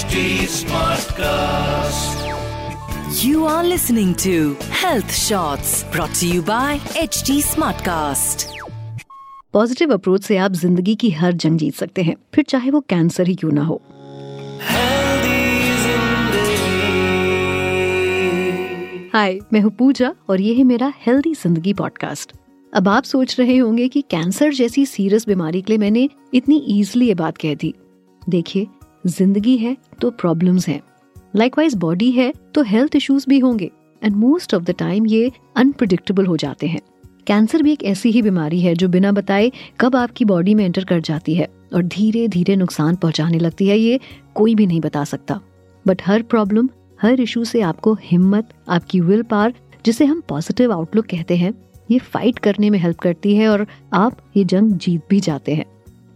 HD Smartcast. You are listening to Health Shots brought to you by HD Smartcast. Positive approach से आप ज़िंदगी की हर जंग जीत सकते हैं। फिर चाहे वो कैंसर ही क्यों ना हो। Healthy हाय मैं हूँ पूजा और ये है मेरा हेल्दी ज़िंदगी पॉडकास्ट अब आप सोच रहे होंगे कि कैंसर जैसी सीरियस बीमारी के लिए मैंने इतनी इजीली ये बात कह दी। देखिए ज़िंदगी है तो प्रॉब्लम्स हैं। लाइकवाइज बॉडी है तो हेल्थ इश्यूज़ भी होंगे। And most of the time ये अनप्रिडिक्टेबल हो जाते हैं। कैंसर भी एक ऐसी ही बीमारी है जो बिना बताए कब आपकी बॉडी में एंटर कर जाती है। और धीरे धीरे नुकसान पहुँचाने लगती है ये कोई भी नहीं बता सकता। बट हर प्रॉब्लम हर इशू से आपको हिम्मत, आपकी विल पावर जिसे हम पॉजिटिव आउटलुक कहते हैं, ये फाइट करने में हेल्प करती है और आप ये जंग जीत भी जाते हैं।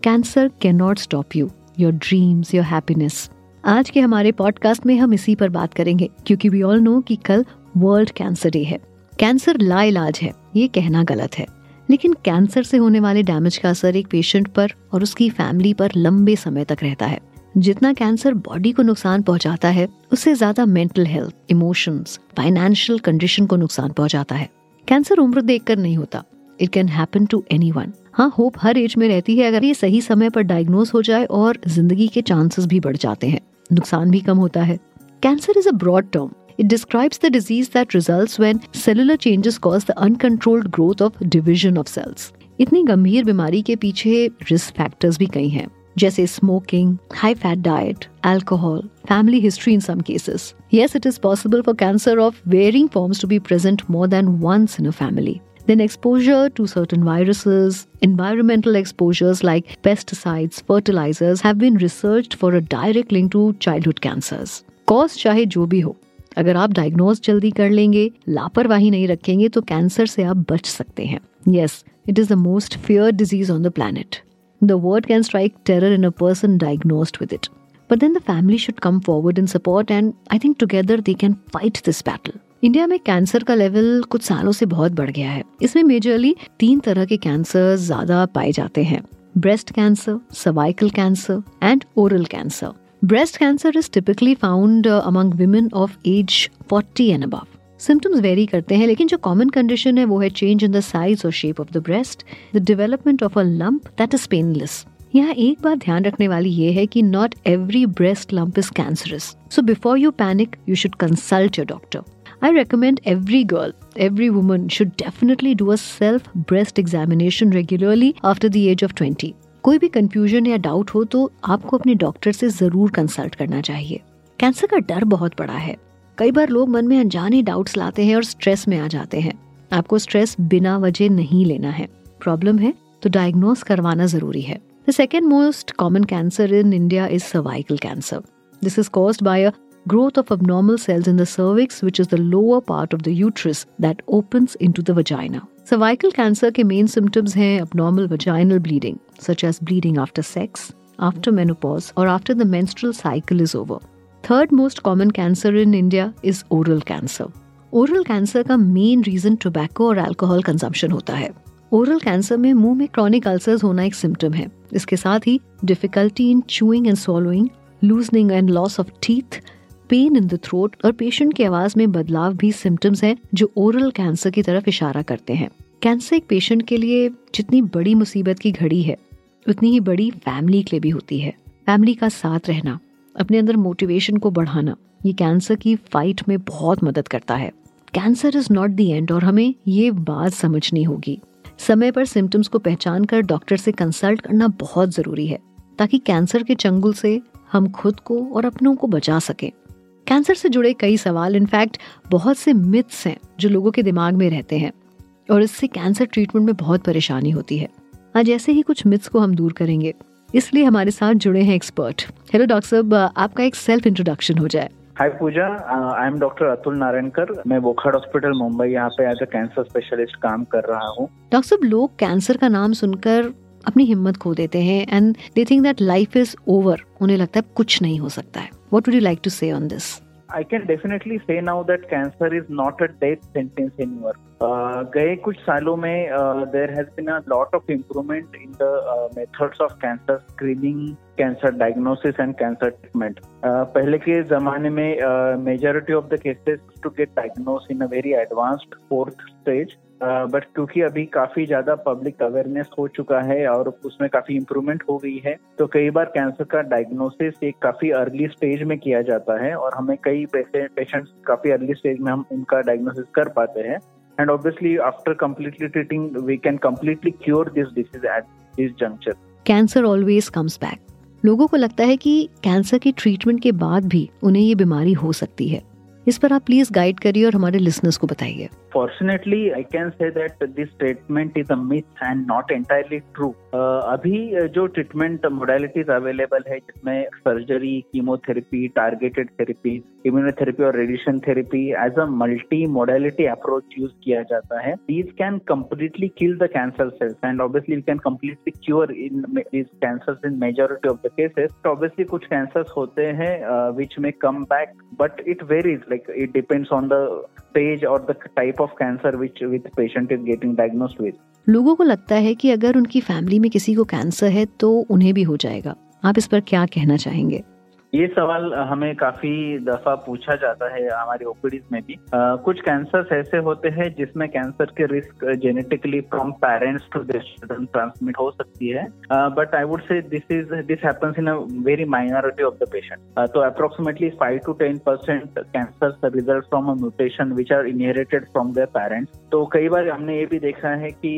Cancer can not stop you your dreams your happiness आज के हमारे पॉडकास्ट में हम इसी पर बात करेंगे, क्योंकि वी ऑल नो कि कल वर्ल्ड कैंसर डे है। कैंसर लाइलाज है, ये कहना गलत है। लेकिन कैंसर से होने वाले डैमेज का असर एक पेशेंट पर और उसकी फैमिली पर लंबे समय तक रहता है। जितना कैंसर बॉडी को नुकसान पहुंचाता है, उससे ज़्यादा mental health emotions financial condition को नुकसान पहुंचाता है। कैंसर उम्र देखकर नहीं होता। It can happen to any हाँ होप हर एज में रहती है। अगर ये सही समय पर डायग्नोज हो जाए और ज़िंदगी के चांसेस भी बढ़ जाते हैं। नुकसान भी कम होता है। Cancer is a broad term it describes the disease that results when cellular changes cause the uncontrolled growth of division of cells इतनी गंभीर बीमारी के पीछे रिस्क फैक्टर्स भी कई है। जैसे smoking high fat diet alcohol family history in some cases yes it is possible for cancer of varying forms to be present more than once in a family then exposure to certain viruses, environmental exposures like pesticides, fertilizers have been researched for a direct link to childhood cancers. Cause चाहे जो भी हो अगर आप diagnose जल्दी कर लेंगे लापरवाही नहीं रखेंगे तो कैंसर से आप बच सकते हैं yes it is the most feared disease on the planet the word can strike terror in a person diagnosed with it but then the family should come forward in support and I think together they can fight this battle India में cancer का level कुछ सालों से बहुत बढ़ गया है। इसमें मेजरली तीन तरह के कैंसर ज़्यादा पाए जाते हैं। Breast cancer cervical cancer and oral cancer cancer is typically found uh, among women of age 40 and above. Symptoms vary करते हैं लेकिन जो कॉमन कंडीशन है वो है चेंज इन द साइज़ और shape of the breast the development of a lump that is painless यहाँ एक बात ध्यान रखने वाली ये है कि not every breast lump is cancerous so before you panic you should consult your doctor I recommend every girl, every woman should definitely do a self breast examination regularly after the age of 20. कोई भी confusion या doubt हो तो आपको अपने doctor से ज़रूर consult करना चाहिए। कैंसर का डर बहुत बड़ा है। कई बार लोग मन में अनजाने डाउट्स लाते हैं और स्ट्रेस में आ जाते हैं। आपको स्ट्रेस बिना वजह नहीं लेना है। प्रॉब्लम है तो डायग्नोस करवाना ज़रूरी है। The second most common cancer in India is cervical cancer this is caused by a growth of abnormal cells in the cervix, which is the lower part of the uterus that opens into the vagina. Cervical cancer के main symptoms हैं abnormal vaginal bleeding, such as bleeding after sex, after menopause, or after the menstrual cycle is over. Third most common cancer in India is oral cancer. Oral cancer का main reason tobacco और alcohol consumption होता है oral cancer में मुंह में chronic ulcers होना एक symptom है इसके साथ ही difficulty in chewing and swallowing, loosening and loss of teeth pain in the throat और पेशेंट की आवाज़ में बदलाव भी सिम्टम्स हैं, जो ओरल कैंसर की तरफ़ इशारा करते हैं। कैंसर एक पेशेंट के लिए जितनी बड़ी मुसीबत की घड़ी है, उतनी ही बड़ी फैमिली के लिए भी होती है। फैमिली का साथ रहना, अपने अंदर मोटिवेशन को बढ़ाना, ये कैंसर की फाइट में बहुत मदद करता है। Cancer is not the end और हमें ये बात समझनी होगी। समय पर सिम्टम्स को पहचान कर डॉक्टर से कंसल्ट करना बहुत ज़रूरी है, ताकि कैंसर के चंगुल से हम खुद को और अपनों को बचा सकें। कैंसर से जुड़े कई सवाल इनफैक्ट बहुत से मिथ्स हैं जो लोगों के दिमाग में रहते हैं। और इससे कैंसर ट्रीटमेंट में बहुत परेशानी होती है। आज ऐसे ही कुछ मिथ्स को हम दूर करेंगे। इसलिए हमारे साथ जुड़े हैं एक्सपर्ट हेलो डॉक्टर साहब आपका एक सेल्फ इंट्रोडक्शन हो जाए। Hi Pooja. I am doctor Atul Narayankar मैं बोखड़ हॉस्पिटल मुंबई यहाँ पे एज अ कैंसर स्पेशलिस्ट काम कर रहा हूँ। डॉक्टर साहब लोग कैंसर का नाम सुनकर अपनी हिम्मत खो देते हैं and they think that life is over उन्हें लगता है कुछ नहीं हो सकता है। what would you like to say on this I can definitely say now that cancer is not a death sentence in your गए कुछ सालों में there has been a lot of improvement in the methods of cancer screening cancer diagnosis and cancer treatment पहले के जमाने में majority of the cases to get diagnose in a very advanced fourth stage but क्योंकि अभी काफ़ी ज़्यादा public awareness हो चुका है और उसमें काफ़ी इम्प्रूवमेंट हो गई है तो कई बार कैंसर का डायग्नोसिस एक काफ़ी अर्ली स्टेज में किया जाता है और हमें कई पेशेंट्स काफ़ी अर्ली स्टेज में हम उनका डायग्नोसिस कर पाते हैं। And obviously after completely treating we can completely cure this disease at this juncture cancer always comes back लोगों को लगता है कि कैंसर के ट्रीटमेंट के बाद भी उन्हें ये बीमारी हो सकती है। इस पर आप प्लीज़ गाइड करिए और हमारे लिसनर्स को बताइए। Fortunately I can say that this treatment is a myth and not entirely true अभी जो ट्रीटमेंट मोडालिटीज अवेलेबल है, जिसमें surgery chemotherapy targeted therapy immunotherapy और radiation therapy as a multi modality approach use किया जाता है these can completely kill the cancer cells and obviously we can completely cure in these cancer in majority of the cases obviously कुछ cancers होते हैं which में come back but it varies like it depends on the stage और the type of cancer which with patient is getting diagnosed with लोगों को लगता है कि अगर उनकी फैमिली में किसी को कैंसर है तो उन्हें भी हो जाएगा। आप इस पर क्या कहना चाहेंगे? ये सवाल हमें काफ़ी दफ़ा पूछा जाता है हमारी ओपीडीज में भी। आ, कुछ कैंसर ऐसे होते हैं जिसमें कैंसर के risk genetically from parents to children transmit हो सकती है। But I would say this is this happens in a very minority of the patient. तो approximately five to ten percent cancer result from a mutation which are inherited from their parents. तो कई बार हमने ये भी देखा है कि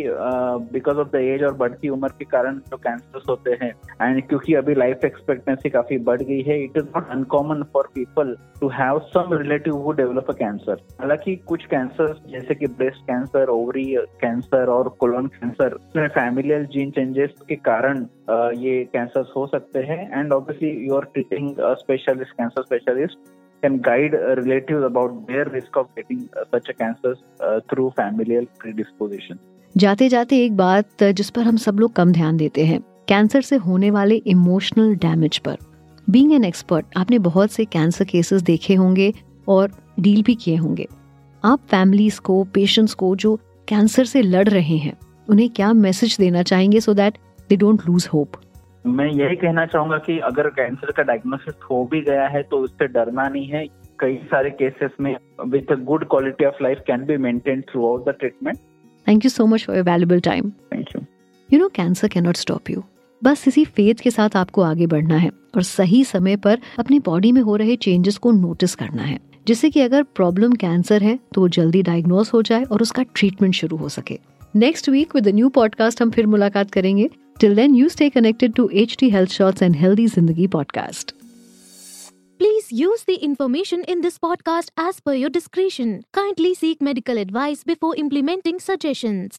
because of the age और बढ़ती उम्र के कारण जो कैंसर होते हैं एंड क्योंकि अभी लाइफ एक्सपेक्टेंसी काफ़ी बढ़ गई है it is not uncommon for people to have some relative who develop a cancer हालाँकि कुछ कैंसर जैसे कि ब्रेस्ट कैंसर ओवरी कैंसर और colon cancer familial gene changes के कारण ये कैंसर हो सकते हैं and obviously you are treating specialist cancer specialist relatives about their risk of getting uh, such a cancers uh, through familial predisposition. जाते जाते एक बात जिस पर हम सब लोग कम ध्यान देते हैं कैंसर से होने वाले इमोशनल डैमेज पर बींग एन एक्सपर्ट आपने बहुत से कैंसर केसेस देखे होंगे और डील भी किए होंगे। आप फैमिलीज़ को पेशेंट्स को जो कैंसर से लड़ रहे हैं उन्हें क्या मैसेज देना चाहेंगे so that they don't lose hope मैं यही कहना चाहूँगा कि अगर कैंसर का डायग्नोसिस हो भी गया है तो उससे डरना नहीं है। कई सारे केसेस में with good quality of life can be maintain throughout the treatment thank you so much for your valuable time thank you you know cancer can not stop you बस इसी फेथ के साथ आपको आगे बढ़ना है और सही समय पर अपनी बॉडी में हो रहे चेंजेस को नोटिस करना है, जिससे कि अगर प्रॉब्लम कैंसर है तो वो जल्दी डायग्नोस हो जाए और उसका ट्रीटमेंट शुरू हो सके next week with new podcast हम फिर मुलाकात करेंगे till then you stay connected to H T health shorts and healthy ज़िंदगी podcast Please use the information in this podcast as per your discretion. Kindly seek medical advice before implementing suggestions.